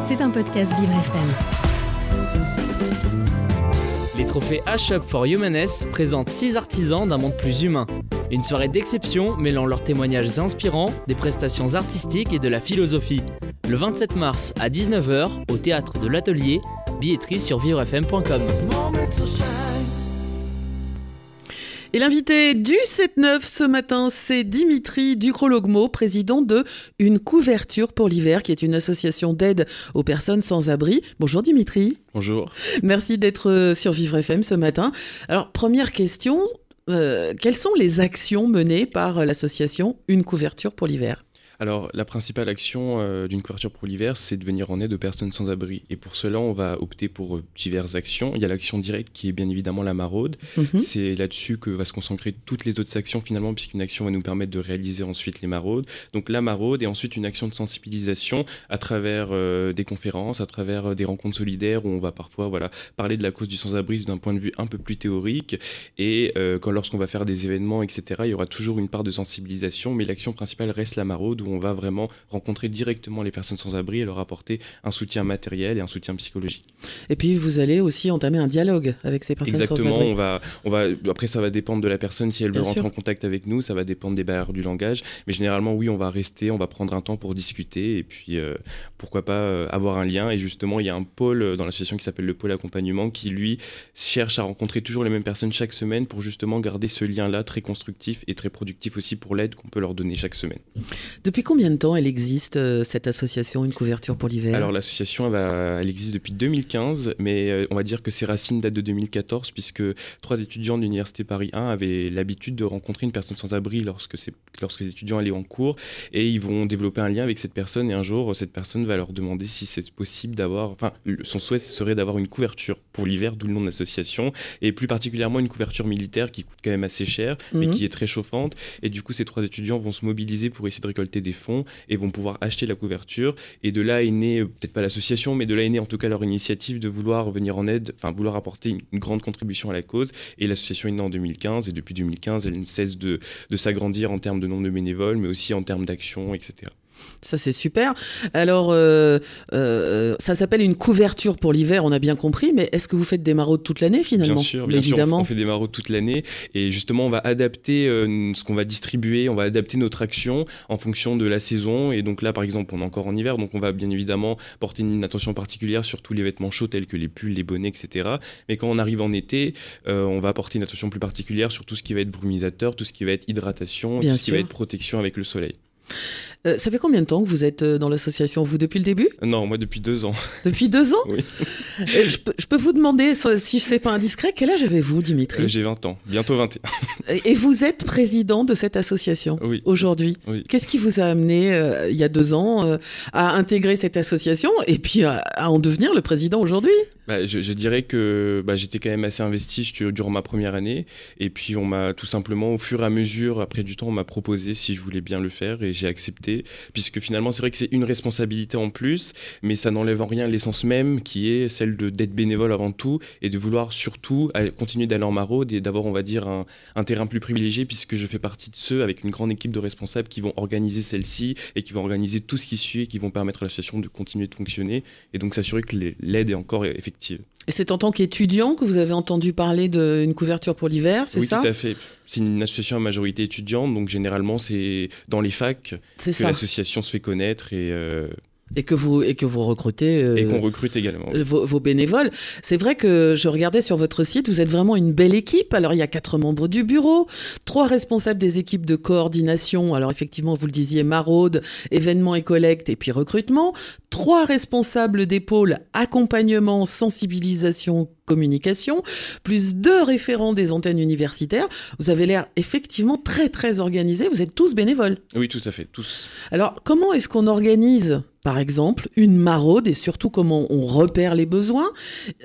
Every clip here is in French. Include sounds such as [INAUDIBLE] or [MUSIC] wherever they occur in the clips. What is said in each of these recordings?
C'est un podcast Vivre FM. Les trophées H-Up for Humaness présentent 6 artisans d'un monde plus humain. Une soirée d'exception mêlant leurs témoignages inspirants, des prestations artistiques et de la philosophie. Le 27 mars à 19h au théâtre de l'Atelier, billetterie sur vivrefm.com. Et l'invité du 7-9 ce matin, c'est Dimitri Ducrologmo, président de Une couverture pour l'hiver, qui est une association d'aide aux personnes sans abri. Bonjour Dimitri. Bonjour. Merci d'être sur Vivre FM ce matin. Alors, première question, euh, quelles sont les actions menées par l'association Une couverture pour l'hiver? Alors, la principale action euh, d'une couverture pour l'hiver, c'est de venir en aide aux personnes sans abri. Et pour cela, on va opter pour euh, diverses actions. Il y a l'action directe qui est bien évidemment la maraude. Mhm. C'est là-dessus que va se concentrer toutes les autres actions finalement, puisqu'une action va nous permettre de réaliser ensuite les maraudes. Donc la maraude et ensuite une action de sensibilisation à travers euh, des conférences, à travers des rencontres solidaires où on va parfois voilà, parler de la cause du sans-abri d'un point de vue un peu plus théorique. Et quand lorsqu'on va faire des événements, etc., il y aura toujours une part de sensibilisation, mais l'action principale reste la maraude on va vraiment rencontrer directement les personnes sans abri et leur apporter un soutien matériel et un soutien psychologique. Et puis vous allez aussi entamer un dialogue avec ces personnes Exactement, sans abri. on va, on va, après ça va dépendre de la personne si elle Bien veut rentrer sûr. en contact avec nous, ça va dépendre des barrières du langage, mais généralement oui on va rester, on va prendre un temps pour discuter et puis euh, pourquoi pas euh, avoir un lien et justement il y a un pôle euh, dans l'association qui s'appelle le pôle accompagnement qui lui cherche à rencontrer toujours les mêmes personnes chaque semaine pour justement garder ce lien là très constructif et très productif aussi pour l'aide qu'on peut leur donner chaque semaine. Depuis combien de temps elle existe, euh, cette association Une couverture pour l'hiver? Alors l'association, elle, existe depuis 2015, mais euh, on va dire que ses racines datent de 2014, puisque trois étudiants de l'Université Paris 1 avaient l'habitude de rencontrer une personne sans abri lorsque, lorsque les étudiants allaient en cours, et ils vont développer un lien avec cette personne, et un jour, cette personne va leur demander si c'est possible d'avoir, enfin, son souhait serait d'avoir une couverture pour l'hiver, d'où le nom de l'association, et plus particulièrement une couverture militaire qui coûte quand même assez cher, mais Mhm. qui est très chauffante, et du coup, ces trois étudiants vont se mobiliser pour essayer de récolter des fonds, et vont pouvoir acheter la couverture. Et de là est née, euh, peut-être pas l'association, mais de là est née en tout cas leur initiative de vouloir venir en aide, enfin vouloir apporter une, grande contribution à la cause. Et l'association est née en 2015, et depuis 2015, elle ne cesse de, de s'agrandir en termes de nombre de bénévoles, mais aussi en termes d'action, etc. Ça, c'est super. Alors, euh, euh, ça s'appelle une couverture pour l'hiver, on a bien compris, mais est-ce que vous faites des maraudes toute l'année finalement Bien sûr, bien sûr, on- fait des maraudes toute l'année et justement on va adapter euh, ce qu'on va distribuer, on va adapter notre action en fonction de la saison et donc là par exemple on est encore en hiver donc on va bien évidemment porter une attention particulière sur tous les vêtements chauds tels que les pulls, les bonnets, etc. Mais quand on arrive en été, on va porter une attention plus particulière sur tout ce qui va être brumisateur, tout ce qui va être hydratation, Bien tout ce qui va être protection avec le soleil. Euh, ça fait combien de temps que vous êtes euh, dans l'association Vous, depuis le début? Non, moi depuis deux ans. [LAUGHS] Depuis deux ans? Oui. Euh, je, peux, je peux vous demander, si ce n'est pas indiscret, quel âge avez-vous, Dimitri? Euh, J'ai 20 ans, bientôt 21. Et vous êtes président de cette association Oui. aujourd'hui? Oui. Qu'est-ce qui vous a amené, il y a deux ans, à intégrer cette association et puis à, à en devenir le président aujourd'hui? Bah, je, je dirais que bah, j'étais quand même assez investi durant ma première année. Et puis, on m'a tout simplement, au fur et à mesure, après du temps, on m'a proposé si je voulais bien le faire et j'ai accepté. Puisque finalement, c'est vrai que c'est une responsabilité en plus, mais ça n'enlève en rien l'essence même qui est celle de- d'être bénévole avant tout et de vouloir surtout continuer d'aller en maraude et d'avoir, on va dire, un, un terrain plus privilégié puisque je fais partie de ceux avec une grande équipe de responsables qui vont organiser celle-ci et qui vont organiser tout ce qui suit et qui vont permettre à l'association de continuer de fonctionner et donc s'assurer que l'aide est encore effective. Et c'est en tant qu'étudiant que vous avez entendu parler d'une couverture pour l'hiver, c'est oui, ça? tout à fait. C'est une association à majorité étudiante, donc généralement c'est dans les facs que l'association se fait connaître et, euh, Et que vous, et que vous recrutez euh, et qu'on recrute également. euh, vos, vos bénévoles. C'est vrai que je regardais sur votre site, vous êtes vraiment une belle équipe. Alors, il y a quatre membres du bureau, trois responsables des équipes de coordination. Alors, effectivement, vous le disiez, maraude, événements et collecte, et puis recrutement. Trois responsables des pôles accompagnement, sensibilisation, communication, plus deux référents des antennes universitaires. Vous avez l'air effectivement très, très organisé. Vous êtes tous bénévoles. Oui, tout à fait, tous. Alors, comment est-ce qu'on organise, par exemple, une maraude et surtout comment on repère les besoins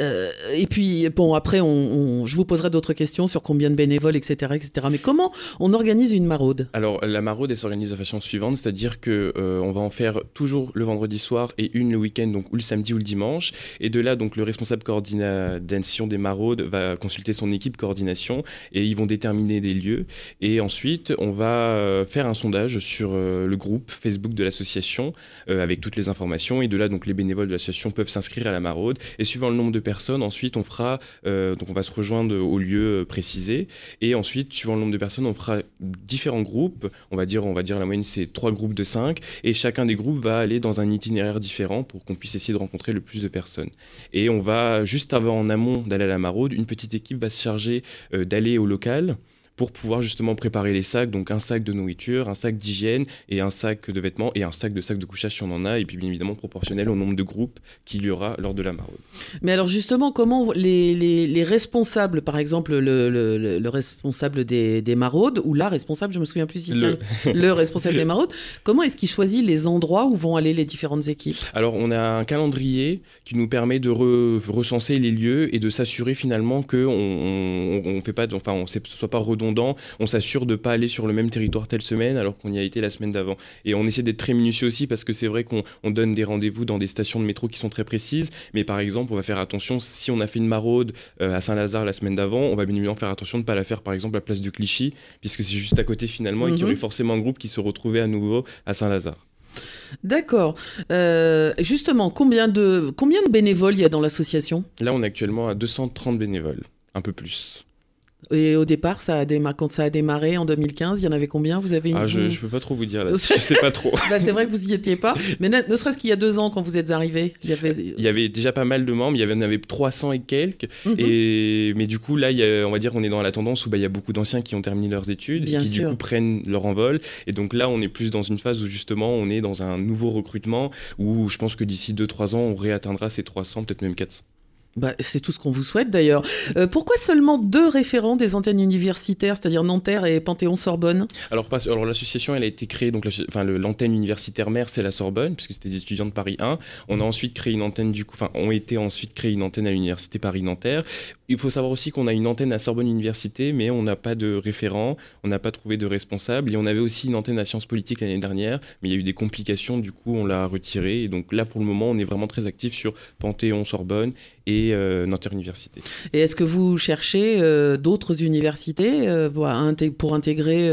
Euh, Et puis, bon, après, on, je vous poserai d'autres questions sur combien de bénévoles, etc., etc. Mais comment on organise une maraude? Alors la maraude elle s'organise de façon suivante, c'est-à-dire que euh, on va en faire toujours le vendredi soir et une le week-end, donc ou le samedi ou le dimanche. Et de là, donc le responsable coordination des maraudes va consulter son équipe coordination et ils vont déterminer des lieux. Et ensuite, on va euh, faire un sondage sur le groupe Facebook de l'association avec toutes les informations et de là donc les bénévoles de l'association peuvent s'inscrire à la maraude. Et suivant le nombre de personnes ensuite on fera euh, donc on va se rejoindre au lieu euh, précisé. Et ensuite suivant le nombre de personnes on fera différents groupes. On va dire on va dire la moyenne c'est trois groupes de cinq. Et chacun des groupes va aller dans un itinéraire différent pour qu'on puisse essayer de rencontrer le plus de personnes. Et on va juste avant en amont d'aller à la maraude une petite équipe va se charger euh, d'aller au local pour pouvoir justement préparer les sacs, donc un sac de nourriture, un sac d'hygiène et un sac de vêtements et un sac de sacs de couchage si on en a, et puis bien évidemment proportionnel au nombre de groupes qu'il y aura lors de la maraude. Mais alors justement, comment les, les, responsables, par exemple le, le, le responsable des, des, maraudes, ou la responsable, je me souviens plus si c'est le. responsable des maraudes, comment est-ce qu'il choisit les endroits où vont aller les différentes équipes? Alors on a un calendrier qui nous permet de recenser les lieux et de s'assurer finalement qu'on on, on, fait pas, enfin on ne soit pas redondant on s'assure de ne pas aller sur le même territoire telle semaine alors qu'on y a été la semaine d'avant. Et on essaie d'être très minutieux aussi parce que c'est vrai qu'on donne des rendez-vous dans des stations de métro qui sont très précises, mais par exemple, on va faire attention si on a fait une maraude euh, à Saint-Lazare la semaine d'avant, on va bien évidemment faire attention de ne pas la faire par exemple à la place de Clichy, puisque c'est juste à côté finalement et qu'il y aurait mhm. forcément un groupe qui se retrouvait à nouveau à Saint-Lazare. D'accord. Euh, justement, combien de, combien de bénévoles il y a dans l'association? Là, on est actuellement à 230 bénévoles, un peu plus. Et au départ, ça a quand ça a démarré en 2015, il y en avait combien? Vous avez une Ah, je, ne peux pas trop vous dire là. [LAUGHS] je sais pas trop. bah, c'est vrai que vous y étiez pas. Mais ne, serait-ce qu'il y a deux ans, quand vous êtes arrivé, il y avait. Il y avait déjà pas mal de membres. Il y avait, en avait 300 et quelques. Mhm. Et mais du coup, là, il y a, on va dire qu'on est dans la tendance où bah, il y a beaucoup d'anciens qui ont terminé leurs études et qui du coup prennent leur envol. Et donc là, on est plus dans une phase où justement, on est dans un nouveau recrutement où je pense que d'ici 2-3 ans, on réatteindra ces 300, peut-être même 400. Bah, c'est tout ce qu'on vous souhaite d'ailleurs. Euh, pourquoi seulement deux référents des antennes universitaires, c'est-à-dire Nanterre et Panthéon-Sorbonne Alors, alors l'association, elle a été créée, donc l'antenne universitaire mère, c'est la Sorbonne, puisque c'était des étudiants de Paris 1. On a ensuite créé une antenne du coup, ont été ensuite créé une antenne à l'université Paris-Nanterre. Il faut savoir aussi qu'on a une antenne à Sorbonne Université, mais on n'a pas de référent, on n'a pas trouvé de responsable. Et on avait aussi une antenne à Sciences Politiques l'année dernière, mais il y a eu des complications, du coup, on l'a retirée. Et donc là, pour le moment, on est vraiment très actif sur Panthéon-Sorbonne et euh, Nanterre Université. Et est-ce que vous cherchez euh, d'autres universités euh, pour, intégrer,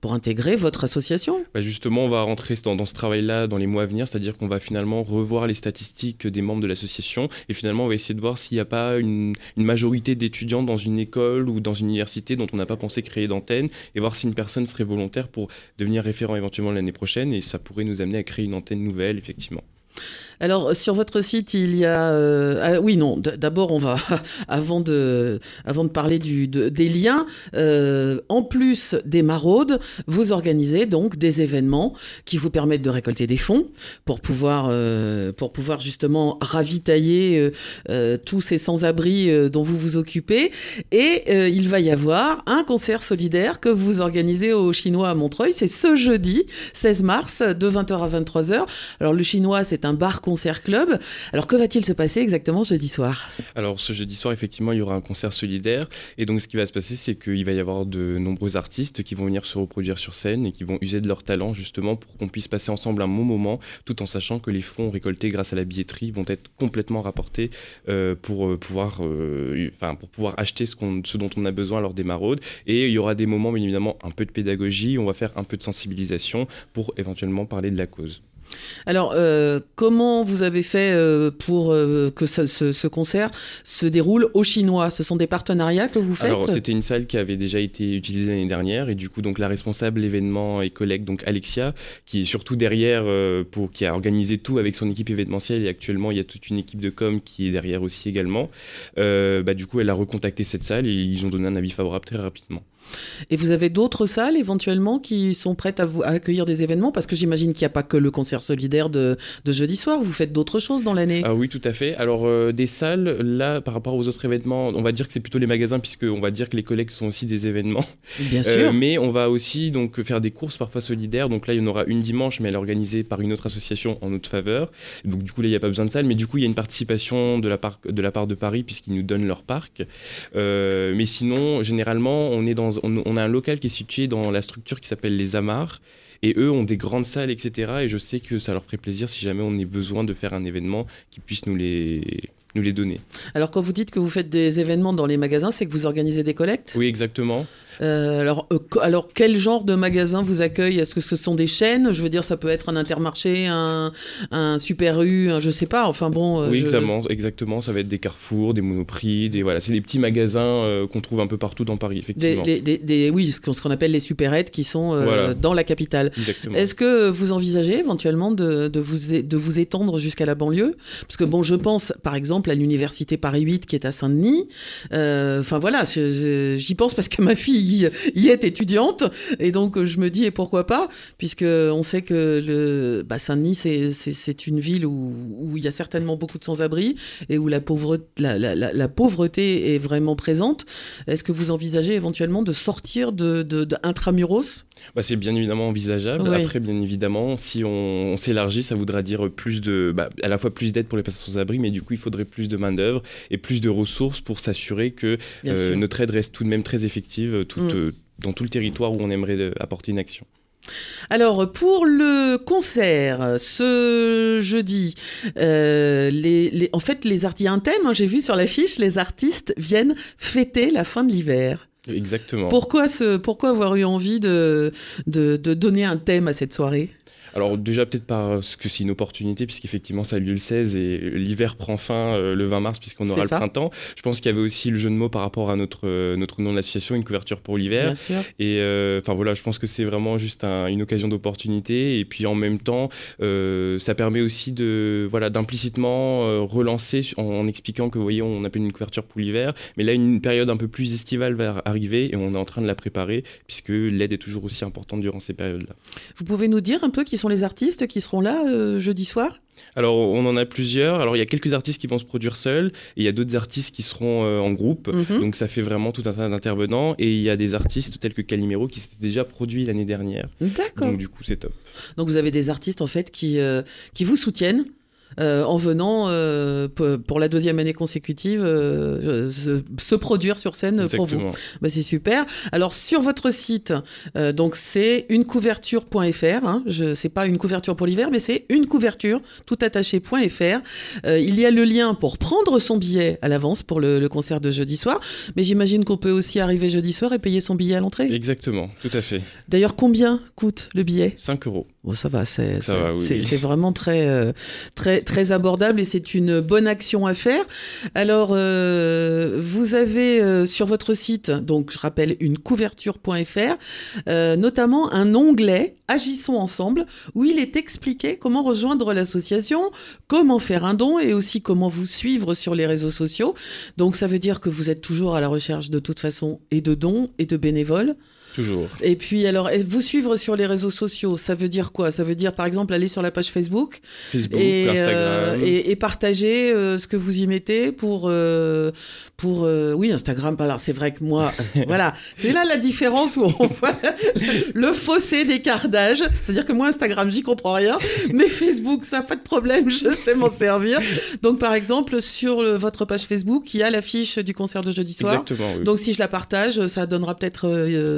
pour intégrer votre association? Bah Justement, on va rentrer dans, dans ce travail-là dans les mois à venir, c'est-à-dire qu'on va finalement revoir les statistiques des membres de l'association et finalement on va essayer de voir s'il n'y a pas une, une majorité d'étudiants dans une école ou dans une université dont on n'a pas pensé créer d'antenne et voir si une personne serait volontaire pour devenir référent éventuellement l'année prochaine et ça pourrait nous amener à créer une antenne nouvelle effectivement. Alors sur votre site, il y a euh, ah, oui non. D'abord, on va [LAUGHS] avant de avant de parler des liens. Euh, en plus des maraudes, vous organisez donc des événements qui vous permettent de récolter des fonds pour pouvoir euh, pour pouvoir justement ravitailler tous ces sans-abri dont vous vous occupez. Et il va y avoir un concert solidaire que vous organisez au Chinois à Montreuil. C'est ce jeudi 16 mars de 20h à 23h. Alors le Chinois, c'est un bar Concert Club. Alors que va-t-il se passer exactement jeudi soir? Alors ce jeudi soir, effectivement, il y aura un concert solidaire. Et donc ce qui va se passer, c'est qu'il va y avoir de nombreux artistes qui vont venir se reproduire sur scène et qui vont user de leur talent justement pour qu'on puisse passer ensemble un bon moment, tout en sachant que les fonds récoltés grâce à la billetterie vont être complètement rapportés euh, pour, euh, pouvoir, euh, pour pouvoir acheter ce, ce dont on a besoin lors des maraudes. Et il y aura des moments, bien évidemment, un peu de pédagogie, on va faire un peu de sensibilisation pour éventuellement parler de la cause. Alors, euh, comment vous avez fait euh, pour euh, que ce, concert se déroule au chinois? Ce sont des partenariats que vous faites? Alors, c'était une salle qui avait déjà été utilisée l'année dernière et du coup, donc la responsable événement et collègue, donc Alexia, qui est surtout derrière, pour, qui a organisé tout avec son équipe événementielle et actuellement, il y a toute une équipe de com qui est derrière aussi également. bah, du coup, elle a recontacté cette salle et ils ont donné un avis favorable très rapidement. Et vous avez d'autres salles éventuellement qui sont prêtes à, vous, accueillir des événements? Parce que j'imagine qu'il n'y a pas que le concert solidaire de, jeudi soir, vous faites d'autres choses dans l'année? Ah Oui, tout à fait. Alors euh, des salles, là, par rapport aux autres événements, on va dire que c'est plutôt les magasins, puisqu'on va dire que les collègues sont aussi des événements. Bien sûr. Euh, mais on va aussi donc, faire des courses parfois solidaires. Donc là, il y en aura une dimanche, mais elle est organisée par une autre association en notre faveur. Donc du coup, là, il n'y a pas besoin de salle, mais du coup, il y a une participation de la part de, la part de Paris, puisqu'ils nous donnent leur parc. Euh, mais sinon, généralement, on, est dans, on a un local qui est situé dans la structure qui s'appelle les Amars. Et eux ont des grandes salles, etc. Et je sais que ça leur ferait plaisir si jamais on ait besoin de faire un événement, qu'ils puissent nous les, nous les donner. Alors quand vous dites que vous faites des événements dans les magasins, c'est que vous organisez des collectes? Oui, exactement. Alors, alors, quel genre de magasin vous accueille Est-ce que ce sont des chaînes? Je veux dire, ça peut être un intermarché, un, un super U, un je sais pas. Enfin bon. oui, exactement, exactement. Ça va être des carrefours, des monoprix, des voilà, c'est des petits magasins qu'on trouve un peu partout dans Paris, effectivement. Des, des, oui, ce qu'on appelle les supérettes qui sont dans la capitale. Est-ce que vous envisagez éventuellement de, de vous, de vous étendre jusqu'à la banlieue? Parce que bon, je pense par exemple à l'université Paris 8 qui est à Saint-Denis. Euh, enfin voilà, j'y pense parce que ma fille y, est étudiante et donc je me dis et pourquoi pas puisque on sait que le bah, Saint-Denis c'est une ville où, où, il y a certainement beaucoup de sans-abri et où la pauvreté, la, la, la, pauvreté est vraiment présente. Est-ce que vous envisagez éventuellement de sortir de, de, de intramuros? Bah, C'est bien évidemment envisageable. Après, bien évidemment, si on, s'élargit, ça voudra dire plus de, bah, à la fois plus d'aide pour les personnes sans abri, mais du coup, il faudrait plus de main-d'œuvre et plus de ressources pour s'assurer que euh, notre aide reste tout de même très effective mm. euh, dans tout le territoire où on aimerait euh, apporter une action. Alors pour le concert ce jeudi, les, en fait les artistes, il y a un thème, hein, j'ai vu sur l'affiche, les artistes viennent fêter la fin de l'hiver. Exactement. Pourquoi, ce, pourquoi avoir eu envie de, de, de donner un thème à cette soirée? Alors déjà peut-être parce que c'est une opportunité puisqu'effectivement ça a lieu le 16 et l'hiver prend fin euh, le 20 mars puisqu'on aura le printemps. Je pense qu'il y avait aussi le jeu de mots par rapport à notre, euh, notre nom de l'association, une couverture pour l'hiver. Et euh, enfin voilà, je pense que c'est vraiment juste une occasion d'opportunité et puis en même temps ça permet aussi de voilà d'implicitement relancer en, expliquant que vous voyez on appelle une couverture pour l'hiver, mais là une période un peu plus estivale va arriver et on est en train de la préparer puisque l'aide est toujours aussi importante durant ces périodes-là. Vous pouvez nous dire un peu qui sont les artistes qui seront là euh, jeudi soir? Alors, on en a plusieurs. Alors, il y a quelques artistes qui vont se produire seuls et il y a d'autres artistes qui seront euh, en groupe. Mhm. Donc, ça fait vraiment tout un tas d'intervenants. Et il y a des artistes tels que Calimero qui s'étaient déjà produits l'année dernière. D'accord. Donc, du coup, c'est top. Donc, vous avez des artistes, en fait, qui, euh, qui vous soutiennent euh, en venant euh, pour la deuxième année consécutive euh, se, produire sur scène pour vous. Bah, c'est super. Alors sur votre site, donc c'est unecouverture.fr. Hein, je sais pas une couverture pour l'hiver, mais c'est une couverture tout attaché.fr. il y a le lien pour prendre son billet à l'avance pour le, concert de jeudi soir. Mais j'imagine qu'on peut aussi arriver jeudi soir et payer son billet à l'entrée. Exactement, tout à fait. D'ailleurs, combien coûte le billet? 5 euros. Bon, ça va, c'est vraiment très, très très, abordable et c'est une bonne action à faire. Alors, euh, vous avez euh, sur votre site, donc je rappelle une couverture.fr, euh, notamment un onglet Agissons ensemble où il est expliqué comment rejoindre l'association, comment faire un don et aussi comment vous suivre sur les réseaux sociaux. Donc ça veut dire que vous êtes toujours à la recherche de toute façon et de dons et de bénévoles. Toujours. Et puis, alors, vous suivre sur les réseaux sociaux, ça veut dire quoi? Ça veut dire, par exemple, aller sur la page Facebook, Facebook et, euh, Instagram. et, partager euh, ce que vous y mettez pour, euh, pour oui, Instagram. Alors, c'est vrai que moi, [LAUGHS] voilà, c'est là la différence où on voit le fossé des d'âge. C'est-à-dire que moi, Instagram, j'y comprends rien, mais Facebook, ça, pas de problème, je sais m'en servir. Donc, par exemple, sur votre page Facebook, il y a l'affiche du concert de jeudi soir. Exactement. Oui. Donc, si je la partage, ça donnera peut-être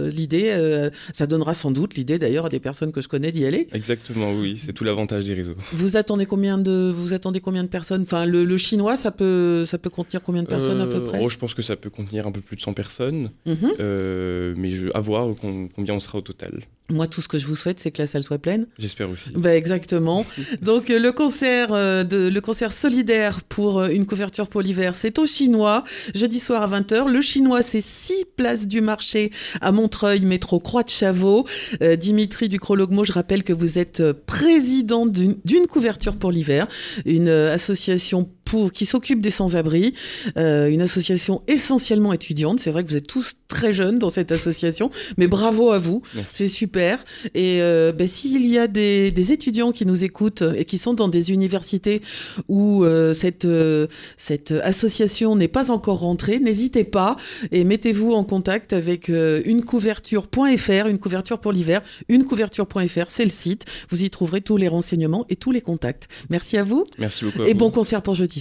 l'idée, euh, ça donnera sans doute l'idée d'ailleurs à des personnes que je connais d'y aller. Exactement, oui, c'est tout l'avantage des réseaux. Vous attendez combien de, vous attendez combien de personnes? Enfin, le, chinois, ça peut, ça peut contenir combien de personnes à peu euh, près? oh, Je pense que ça peut contenir un peu plus de 100 personnes, mhm. euh, mais je, à voir combien on sera au total. Moi, tout ce que je vous souhaite, c'est que la salle soit pleine. J'espère aussi. Bah, exactement. [LAUGHS] Donc, le concert, de, le concert solidaire pour une couverture pour l'hiver, c'est au Chinois, jeudi soir à 20h. Le Chinois, c'est 6 places du marché à Montreuil métro Croix de Chavaux. Euh, Dimitri Ducrologmo, je rappelle que vous êtes euh, président d'une couverture pour l'hiver, une euh, association pour, qui s'occupe des sans-abri, une association essentiellement étudiante. C'est vrai que vous êtes tous très jeunes dans cette association, mais bravo à vous, c'est super. Et ben, s'il y a des, des, étudiants qui nous écoutent et qui sont dans des universités où cette, cette association n'est pas encore rentrée, n'hésitez pas et mettez-vous en contact avec une couverture couverture.fr, une couverture pour l'hiver, une couverture.fr, c'est le site. Vous y trouverez tous les renseignements et tous les contacts. Merci à vous. Merci beaucoup. et bon concert pour jeudi